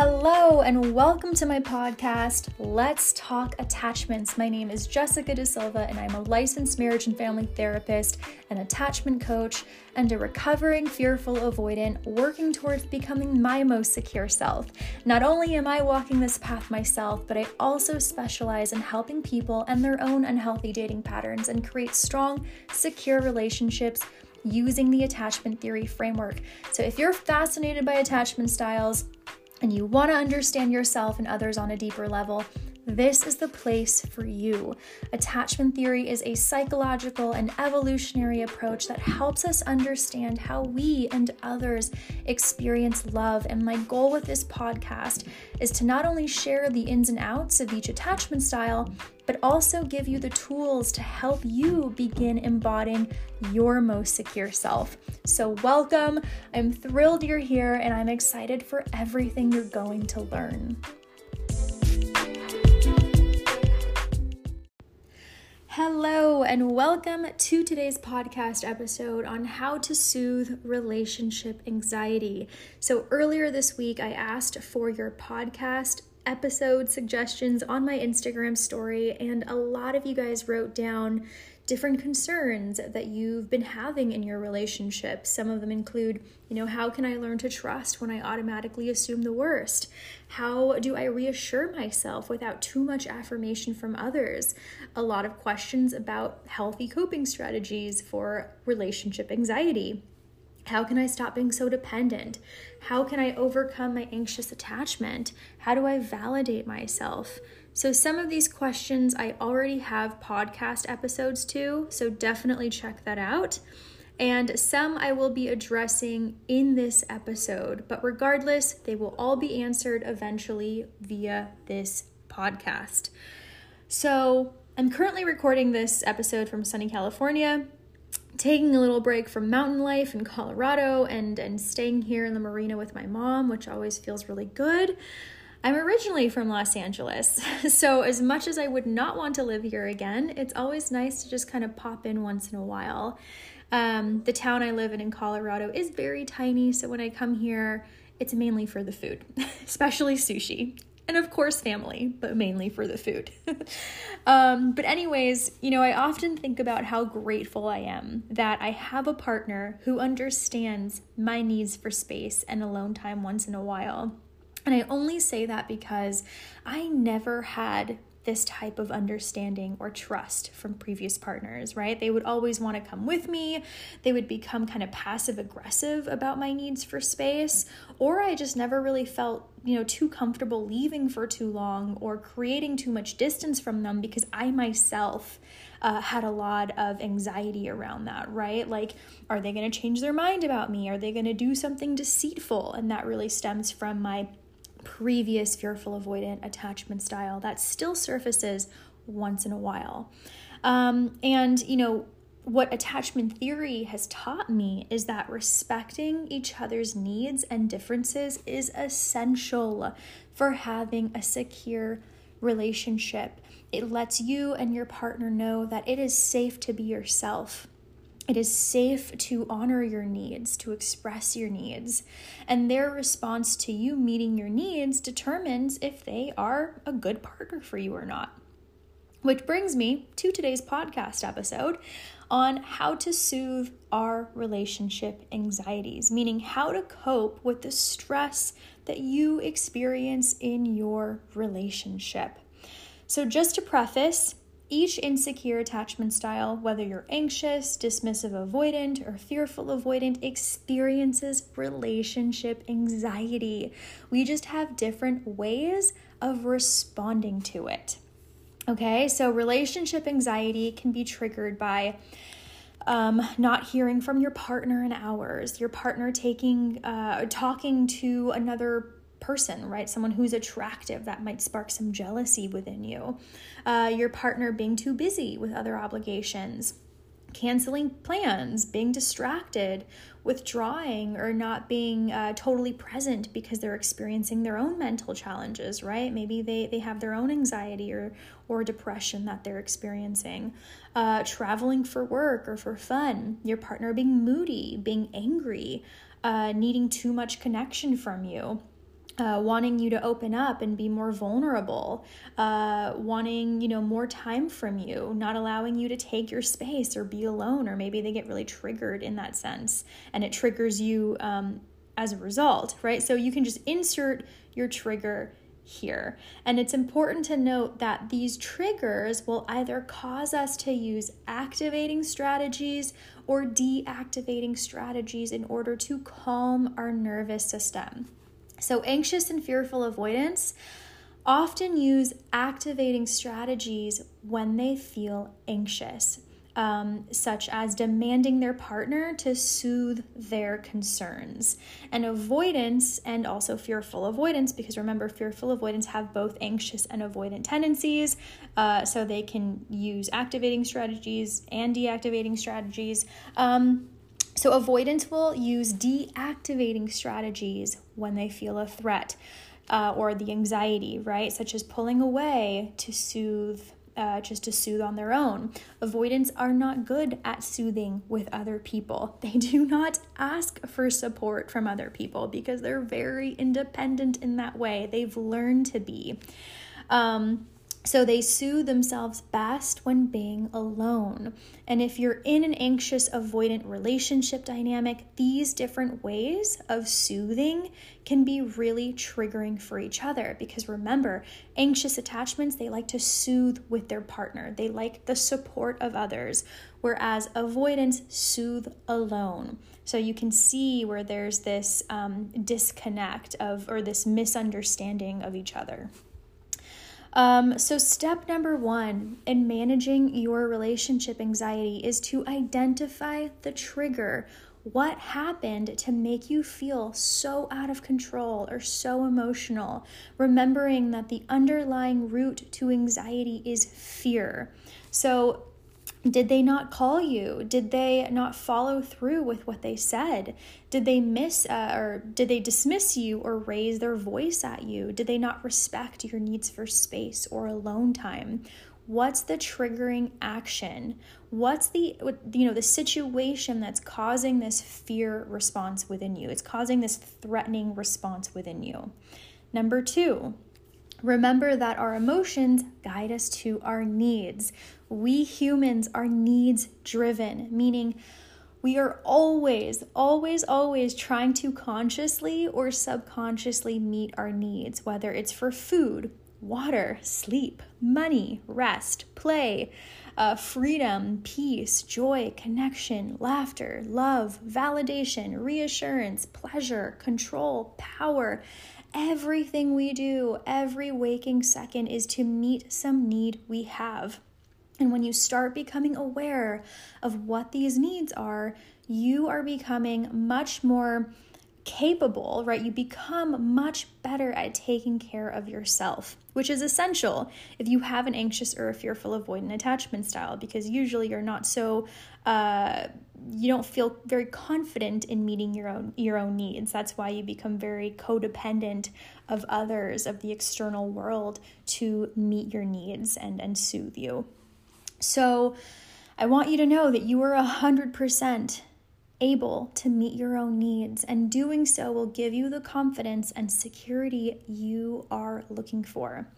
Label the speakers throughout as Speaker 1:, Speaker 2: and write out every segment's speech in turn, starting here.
Speaker 1: Hello, and welcome to my podcast, Let's Talk Attachments. My name is Jessica De Silva, and I'm a licensed marriage and family therapist, an attachment coach, and a recovering fearful avoidant working towards becoming my most secure self. Not only am I walking this path myself, but I also specialize in helping people and their own unhealthy dating patterns and create strong, secure relationships using the attachment theory framework. So if you're fascinated by attachment styles, and you want to understand yourself and others on a deeper level, this is the place for you. Attachment theory is a psychological and evolutionary approach that helps us understand how we and others experience love. And my goal with this podcast is to not only share the ins and outs of each attachment style, but also give you the tools to help you begin embodying your most secure self. So, welcome. I'm thrilled you're here and I'm excited for everything you're going to learn. Hello, and welcome to today's podcast episode on how to soothe relationship anxiety. So, earlier this week, I asked for your podcast episode suggestions on my Instagram story, and a lot of you guys wrote down different concerns that you've been having in your relationship. Some of them include, you know, how can I learn to trust when I automatically assume the worst? How do I reassure myself without too much affirmation from others? A lot of questions about healthy coping strategies for relationship anxiety. How can I stop being so dependent? How can I overcome my anxious attachment? How do I validate myself? So, some of these questions I already have podcast episodes to, so definitely check that out. And some I will be addressing in this episode, but regardless, they will all be answered eventually via this podcast. So, I'm currently recording this episode from sunny California taking a little break from mountain life in Colorado and and staying here in the marina with my mom, which always feels really good. I'm originally from Los Angeles, so as much as I would not want to live here again, it's always nice to just kind of pop in once in a while. Um, the town I live in in Colorado is very tiny, so when I come here, it's mainly for the food, especially sushi and of course family, but mainly for the food. um, but, anyways, you know, I often think about how grateful I am that I have a partner who understands my needs for space and alone time once in a while. And I only say that because I never had this type of understanding or trust from previous partners, right? They would always want to come with me. They would become kind of passive aggressive about my needs for space, or I just never really felt, you know, too comfortable leaving for too long or creating too much distance from them because I myself uh, had a lot of anxiety around that, right? Like, are they going to change their mind about me? Are they going to do something deceitful? And that really stems from my previous fearful avoidant attachment style that still surfaces once in a while. Um, and, you know, what attachment theory has taught me is that respecting each other's needs and differences is essential for having a secure relationship. It lets you and your partner know that it is safe to be yourself it is safe to honor your needs, to express your needs, and their response to you meeting your needs determines if they are a good partner for you or not. Which brings me to today's podcast episode on how to soothe our relationship anxieties, meaning how to cope with the stress that you experience in your relationship. So, just to preface, each insecure attachment style, whether you're anxious, dismissive avoidant, or fearful avoidant, experiences relationship anxiety. We just have different ways of responding to it. Okay, so relationship anxiety can be triggered by um, not hearing from your partner in hours, your partner taking, uh, talking to another person, right? Someone who's attractive that might spark some jealousy within you. Uh, your partner being too busy with other obligations, canceling plans, being distracted, withdrawing, or not being uh, totally present because they're experiencing their own mental challenges, right? Maybe they, they have their own anxiety or, or depression that they're experiencing. Uh, traveling for work or for fun, your partner being moody, being angry, uh, needing too much connection from you uh, wanting you to open up and be more vulnerable, uh, wanting you know more time from you, not allowing you to take your space or be alone, or maybe they get really triggered in that sense, and it triggers you um, as a result, right? So you can just insert your trigger here. And it's important to note that these triggers will either cause us to use activating strategies or deactivating strategies in order to calm our nervous system. So, anxious and fearful avoidants often use activating strategies when they feel anxious um, such as demanding their partner to soothe their concerns. And avoidants, and also fearful avoidants, because remember, fearful avoidants have both anxious and avoidant tendencies. Uh, so they can use activating strategies and deactivating strategies. Um, so, avoidants will use deactivating strategies when they feel a threat uh, or the anxiety, right? Such as pulling away to soothe uh, just to soothe on their own. Avoidants are not good at soothing with other people. They do not ask for support from other people because they're very independent in that way. They've learned to be. Um, so they soothe themselves best when being alone. And if you're in an anxious avoidant relationship dynamic, these different ways of soothing can be really triggering for each other because remember, anxious attachments, they like to soothe with their partner. They like the support of others, whereas avoidants soothe alone. So you can see where there's this um, disconnect of or this misunderstanding of each other. Um, so, step number one in managing your relationship anxiety is to identify the trigger. What happened to make you feel so out of control or so emotional? Remembering that the underlying root to anxiety is fear. So, did they not call you? Did they not follow through with what they said? Did they miss uh, or did they dismiss you or raise their voice at you? Did they not respect your needs for space or alone time? What's the triggering action? What's the you know the situation that's causing this fear response within you? It's causing this threatening response within you. Number 2, Remember that our emotions guide us to our needs. We humans are needs driven, meaning we are always, always, always trying to consciously or subconsciously meet our needs, whether it's for food, water, sleep, money, rest, play, uh, freedom, peace, joy, connection, laughter, love, validation, reassurance, pleasure, control, power. Everything we do, every waking second, is to meet some need we have. And when you start becoming aware of what these needs are, you are becoming much more capable, right? You become much better at taking care of yourself, which is essential if you have an anxious or a fearful avoidant attachment style, because usually you're not so, uh, you don't feel very confident in meeting your own your own needs. That's why you become very codependent of others, of the external world, to meet your needs and and soothe you. So, I want you to know that you are a hundred percent able to meet your own needs, and doing so will give you the confidence and security you are looking for.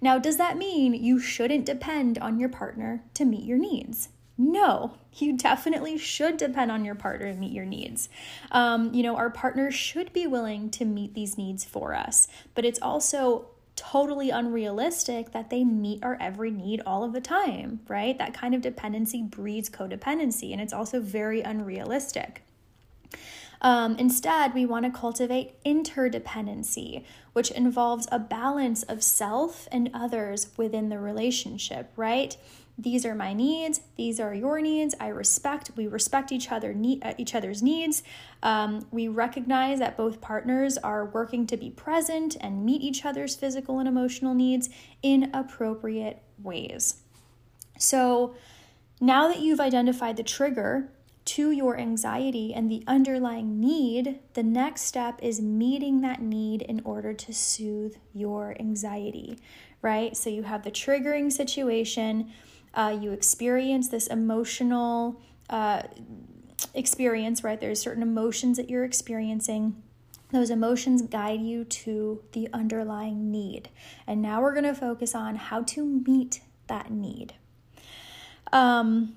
Speaker 1: Now, does that mean you shouldn't depend on your partner to meet your needs? No, you definitely should depend on your partner to meet your needs. Um, you know, our partner should be willing to meet these needs for us, but it's also totally unrealistic that they meet our every need all of the time, right? That kind of dependency breeds codependency, and it's also very unrealistic. Um, instead, we want to cultivate interdependency, which involves a balance of self and others within the relationship, right? These are my needs these are your needs i respect we respect each other need, uh, each other's needs. Um, we recognize that both partners are working to be present and meet each other's physical and emotional needs in appropriate ways. So now that you've identified the trigger to your anxiety and the underlying need, the next step is meeting that need in order to soothe your anxiety, right? So you have the triggering situation, uh, you experience this emotional uh, experience, right? There's certain emotions that you're experiencing. those emotions guide you to the underlying need. And now we're going to focus on how to meet that need. Um,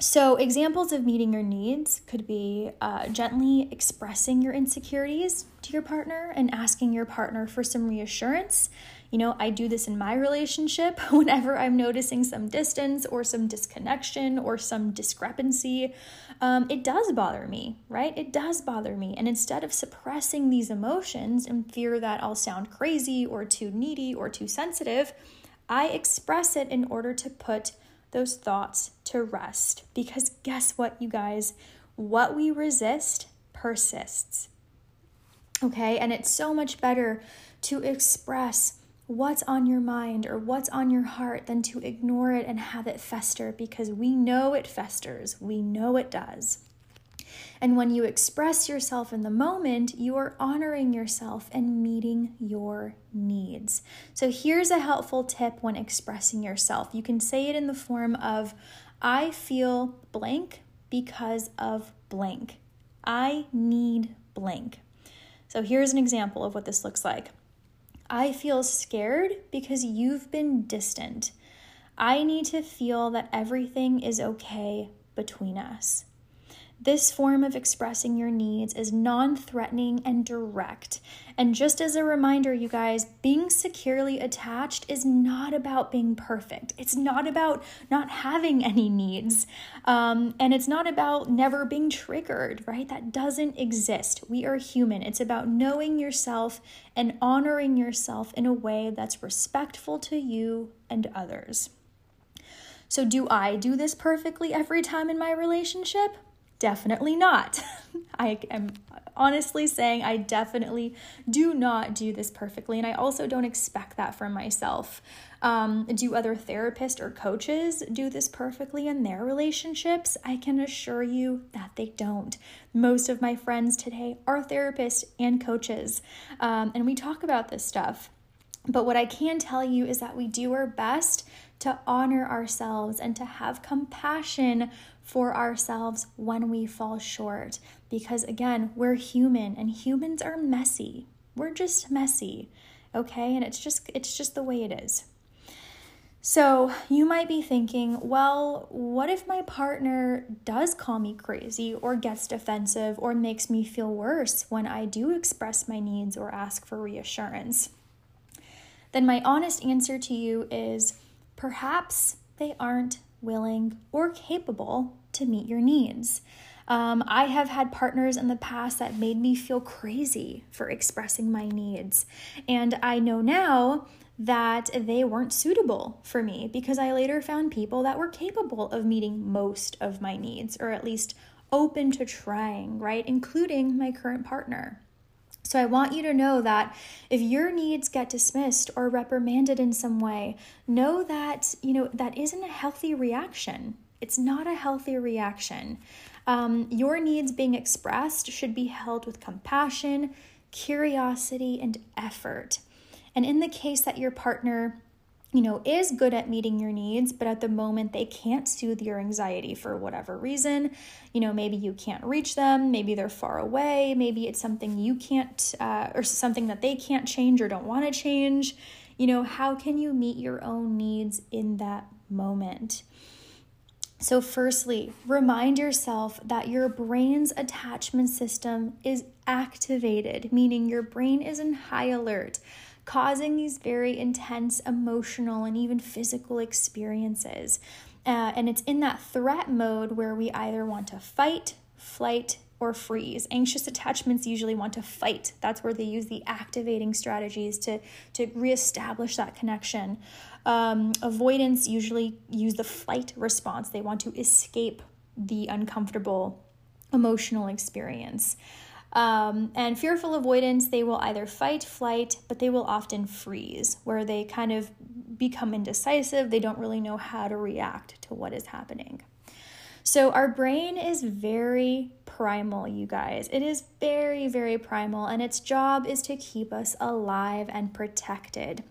Speaker 1: so, examples of meeting your needs could be uh, gently expressing your insecurities to your partner and asking your partner for some reassurance. You know, I do this in my relationship whenever I'm noticing some distance or some disconnection or some discrepancy. Um, it does bother me, right? It does bother me. And instead of suppressing these emotions in fear that I'll sound crazy or too needy or too sensitive, I express it in order to put those thoughts to rest. Because guess what, you guys? What we resist persists. Okay, and it's so much better to express what's on your mind or what's on your heart than to ignore it and have it fester because we know it festers. We know it does. And when you express yourself in the moment, you are honoring yourself and meeting your needs. So here's a helpful tip when expressing yourself. You can say it in the form of, I feel blank because of blank. I need blank. So here's an example of what this looks like. I feel scared because you've been distant. I need to feel that everything is okay between us. This form of expressing your needs is non threatening and direct. And just as a reminder, you guys, being securely attached is not about being perfect. It's not about not having any needs. Um, and it's not about never being triggered, right? That doesn't exist. We are human. It's about knowing yourself and honoring yourself in a way that's respectful to you and others. So, do I do this perfectly every time in my relationship? Definitely not. I am honestly saying I definitely do not do this perfectly, and I also don't expect that from myself. Um, do other therapists or coaches do this perfectly in their relationships? I can assure you that they don't. Most of my friends today are therapists and coaches, um, and we talk about this stuff. But what I can tell you is that we do our best to honor ourselves and to have compassion for ourselves when we fall short. Because again, we're human and humans are messy. We're just messy. Okay? And it's just it's just the way it is. So, you might be thinking, well, what if my partner does call me crazy or gets defensive or makes me feel worse when I do express my needs or ask for reassurance? Then, my honest answer to you is perhaps they aren't willing or capable to meet your needs. Um, I have had partners in the past that made me feel crazy for expressing my needs. And I know now that they weren't suitable for me because I later found people that were capable of meeting most of my needs, or at least open to trying, right? Including my current partner. So I want you to know that if your needs get dismissed or reprimanded in some way, know that, you know, that isn't a healthy reaction. It's not a healthy reaction. Um, your needs being expressed should be held with compassion, curiosity, and effort. And in the case that your partner you know, is good at meeting your needs, but at the moment they can't soothe your anxiety for whatever reason. You know, maybe you can't reach them, maybe they're far away, maybe it's something you can't, uh, or something that they can't change or don't want to change. You know, how can you meet your own needs in that moment? So, firstly, remind yourself that your brain's attachment system is activated, meaning your brain is in high alert causing these very intense emotional and even physical experiences. Uh, and it's in that threat mode where we either want to fight, flight, or freeze. Anxious attachments usually want to fight. That's where they use the activating strategies to, to reestablish that connection. Um, avoidants usually use the flight response. They want to escape the uncomfortable emotional experience. Um, and fearful avoidants, they will either fight, flight, but they will often freeze, where they kind of become indecisive. They don't really know how to react to what is happening. So, our brain is very primal, you guys. It is very, very primal, and its job is to keep us alive and protected.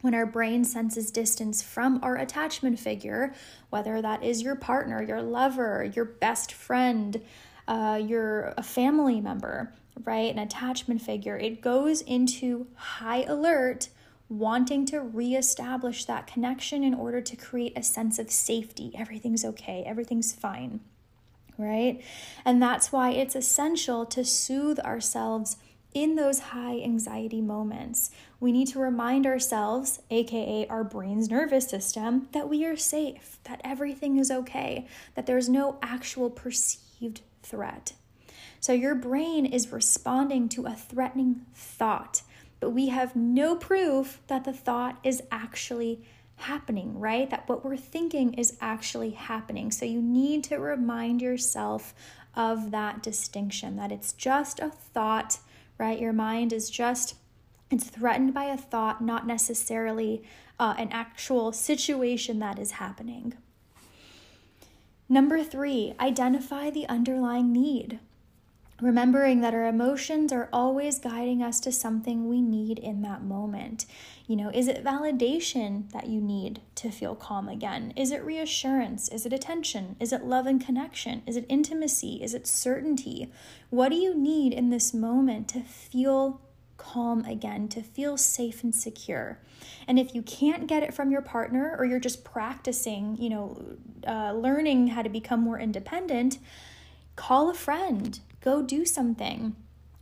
Speaker 1: When our brain senses distance from our attachment figure, whether that is your partner, your lover, your best friend, uh, you're a family member, right? An attachment figure. It goes into high alert wanting to reestablish that connection in order to create a sense of safety. Everything's okay, everything's fine, right? And that's why it's essential to soothe ourselves in those high anxiety moments. We need to remind ourselves, aka our brain's nervous system, that we are safe, that everything is okay, that there's no actual perceived threat. So your brain is responding to a threatening thought but we have no proof that the thought is actually happening, right? That what we're thinking is actually happening. So you need to remind yourself of that distinction that it's just a thought, right? Your mind is just it's threatened by a thought, not necessarily uh, an actual situation that is happening. Number three, identify the underlying need remembering that our emotions are always guiding us to something we need in that moment. You know, is it validation that you need to feel calm again? Is it reassurance? Is it attention? Is it love and connection? Is it intimacy? Is it certainty? What do you need in this moment to feel calm again, to feel safe and secure? And if you can't get it from your partner or you're just practicing, you know, uh, learning how to become more independent, call a friend, go do something,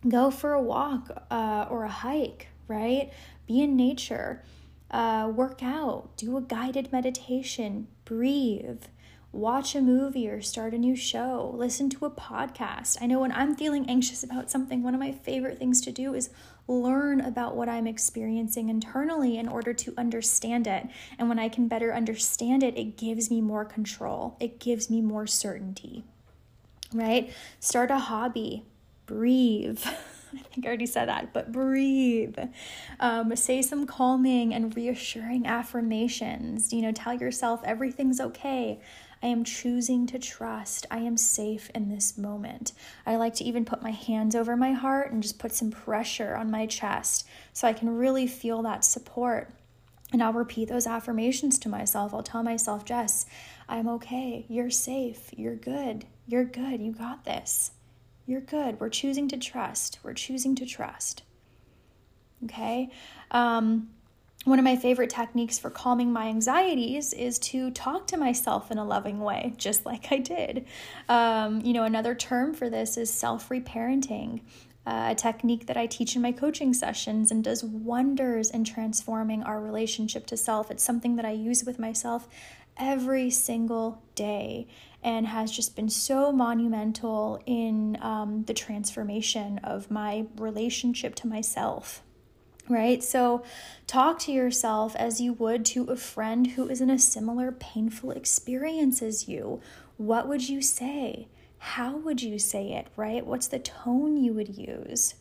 Speaker 1: go for a walk uh, or a hike, right? Be in nature, uh, work out, do a guided meditation, breathe. Watch a movie or start a new show, listen to a podcast. I know when I'm feeling anxious about something, one of my favorite things to do is learn about what I'm experiencing internally in order to understand it. And when I can better understand it, it gives me more control, it gives me more certainty right? Start a hobby, breathe. I think I already said that, but breathe. Um, say some calming and reassuring affirmations. You know, tell yourself everything's okay. I am choosing to trust. I am safe in this moment. I like to even put my hands over my heart and just put some pressure on my chest so I can really feel that support. And I'll repeat those affirmations to myself. I'll tell myself, Jess, I'm okay. You're safe. You're good. You're good. You got this. You're good. We're choosing to trust. We're choosing to trust. Okay. Um, one of my favorite techniques for calming my anxieties is to talk to myself in a loving way, just like I did. Um, you know, another term for this is self reparenting, uh, a technique that I teach in my coaching sessions and does wonders in transforming our relationship to self. It's something that I use with myself every single day and has just been so monumental in um, the transformation of my relationship to myself. Right? So, talk to yourself as you would to a friend who is in a similar painful experience as you. What would you say? How would you say it? Right? What's the tone you would use?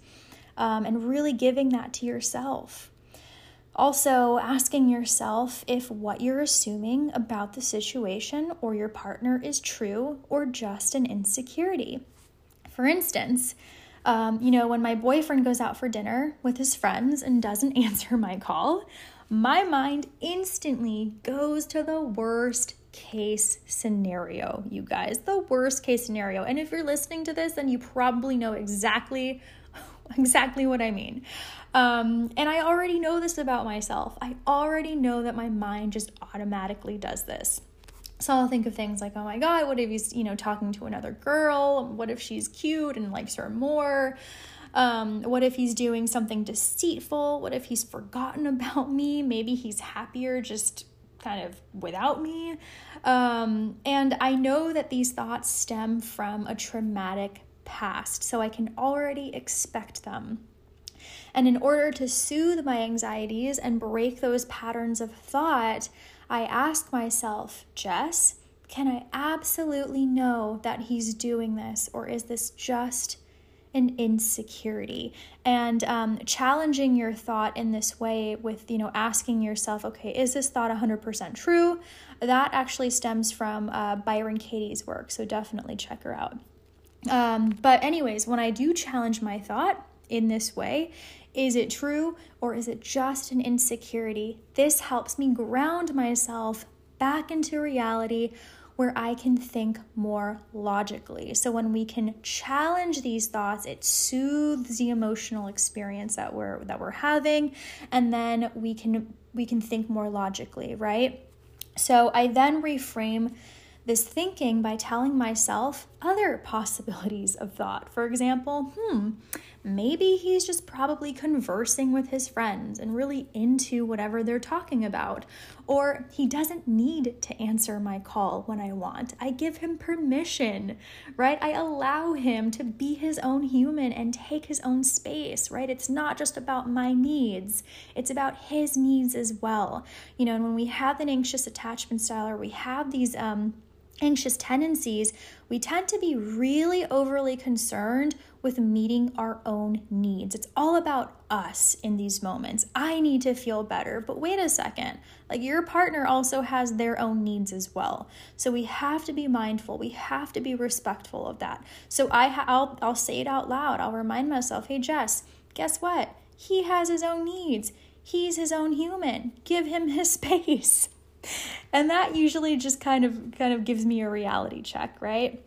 Speaker 1: Um, and really giving that to yourself. Also, asking yourself if what you're assuming about the situation or your partner is true or just an insecurity. For instance, um, you know, when my boyfriend goes out for dinner with his friends and doesn't answer my call, my mind instantly goes to the worst case scenario, you guys. The worst case scenario. And if you're listening to this, then you probably know exactly exactly what I mean. Um, and I already know this about myself. I already know that my mind just automatically does this. So I'll think of things like, oh my God, what if he's, you know, talking to another girl? What if she's cute and likes her more? Um, what if he's doing something deceitful? What if he's forgotten about me? Maybe he's happier just kind of without me. Um, and I know that these thoughts stem from a traumatic past, so I can already expect them. And in order to soothe my anxieties and break those patterns of thought, I ask myself, Jess, can I absolutely know that he's doing this, or is this just an insecurity? And um, challenging your thought in this way with, you know, asking yourself, okay, is this thought 100% true? That actually stems from uh, Byron Katie's work, so definitely check her out. Um, but, anyways, when I do challenge my thought in this way, is it true or is it just an insecurity? This helps me ground myself back into reality where I can think more logically. So when we can challenge these thoughts, it soothes the emotional experience that we're that we're having and then we can we can think more logically, right? So I then reframe this thinking by telling myself other possibilities of thought. For example, hmm, maybe he's just probably conversing with his friends and really into whatever they're talking about. Or he doesn't need to answer my call when I want. I give him permission, right? I allow him to be his own human and take his own space, right? It's not just about my needs, it's about his needs as well. You know, and when we have an anxious attachment style or we have these, um, anxious tendencies, we tend to be really overly concerned with meeting our own needs. It's all about us in these moments. I need to feel better, but wait a second. Like your partner also has their own needs as well. So we have to be mindful. We have to be respectful of that. So I ha- I'll I'll say it out loud. I'll remind myself, "Hey Jess, guess what? He has his own needs. He's his own human. Give him his space." And that usually just kind of kind of gives me a reality check, right?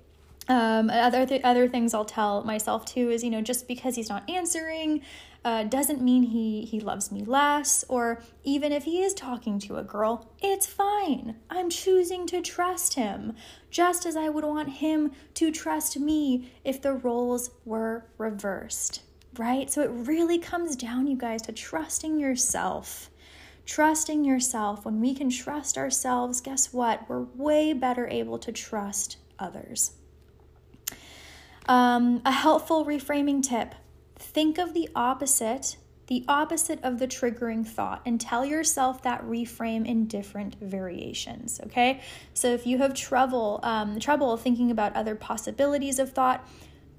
Speaker 1: Um, other th- other things I'll tell myself too is you know just because he's not answering uh, doesn't mean he he loves me less or even if he is talking to a girl it's fine. I'm choosing to trust him just as I would want him to trust me if the roles were reversed right? So it really comes down you guys to trusting yourself Trusting yourself, when we can trust ourselves, guess what? We're way better able to trust others. Um, a helpful reframing tip think of the opposite, the opposite of the triggering thought, and tell yourself that reframe in different variations. Okay, so if you have trouble um, trouble thinking about other possibilities of thought,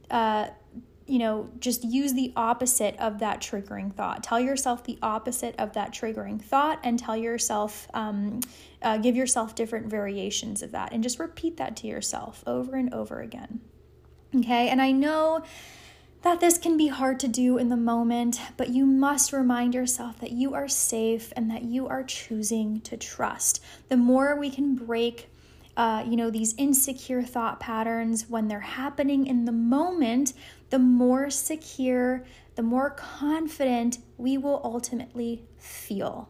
Speaker 1: uh, you know, just use the opposite of that triggering thought. Tell yourself the opposite of that triggering thought and tell yourself, um, uh, give yourself different variations of that and just repeat that to yourself over and over again. Okay, and I know that this can be hard to do in the moment, but you must remind yourself that you are safe and that you are choosing to trust. The more we can break uh, you know, these insecure thought patterns when they're happening in the moment, the more secure, the more confident we will ultimately feel.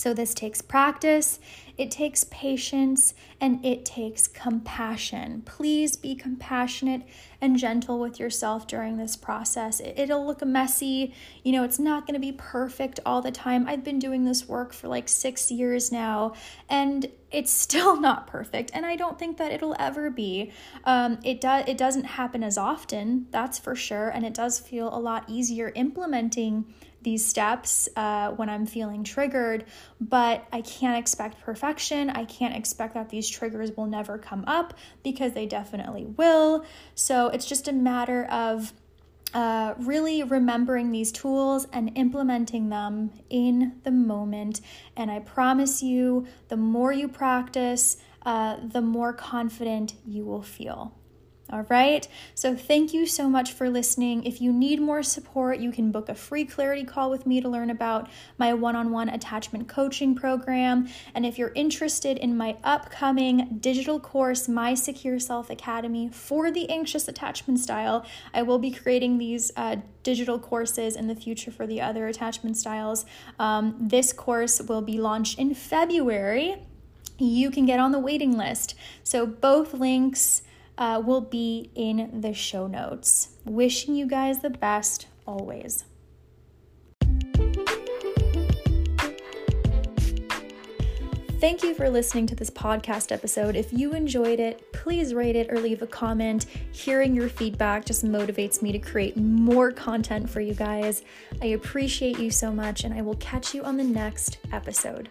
Speaker 1: So, this takes practice, it takes patience, and it takes compassion. Please be compassionate and gentle with yourself during this process. It'll look messy. You know, it's not going to be perfect all the time. I've been doing this work for like six years now, and it's still not perfect. And I don't think that it'll ever be. Um, it, does. it doesn't happen as often, that's for sure. And it does feel a lot easier implementing these steps uh, when I'm feeling triggered, but I can't expect perfection. I can't expect that these triggers will never come up because they definitely will. So it's just a matter of uh, really remembering these tools and implementing them in the moment. And I promise you, the more you practice, uh, the more confident you will feel. All right. So, thank you so much for listening. If you need more support, you can book a free clarity call with me to learn about my one on one attachment coaching program. And if you're interested in my upcoming digital course, My Secure Self Academy for the anxious attachment style, I will be creating these uh, digital courses in the future for the other attachment styles. Um, this course will be launched in February. You can get on the waiting list. So, both links uh, will be in the show notes. Wishing you guys the best always. Thank you for listening to this podcast episode. If you enjoyed it, please rate it or leave a comment. Hearing your feedback just motivates me to create more content for you guys. I appreciate you so much, and I will catch you on the next episode.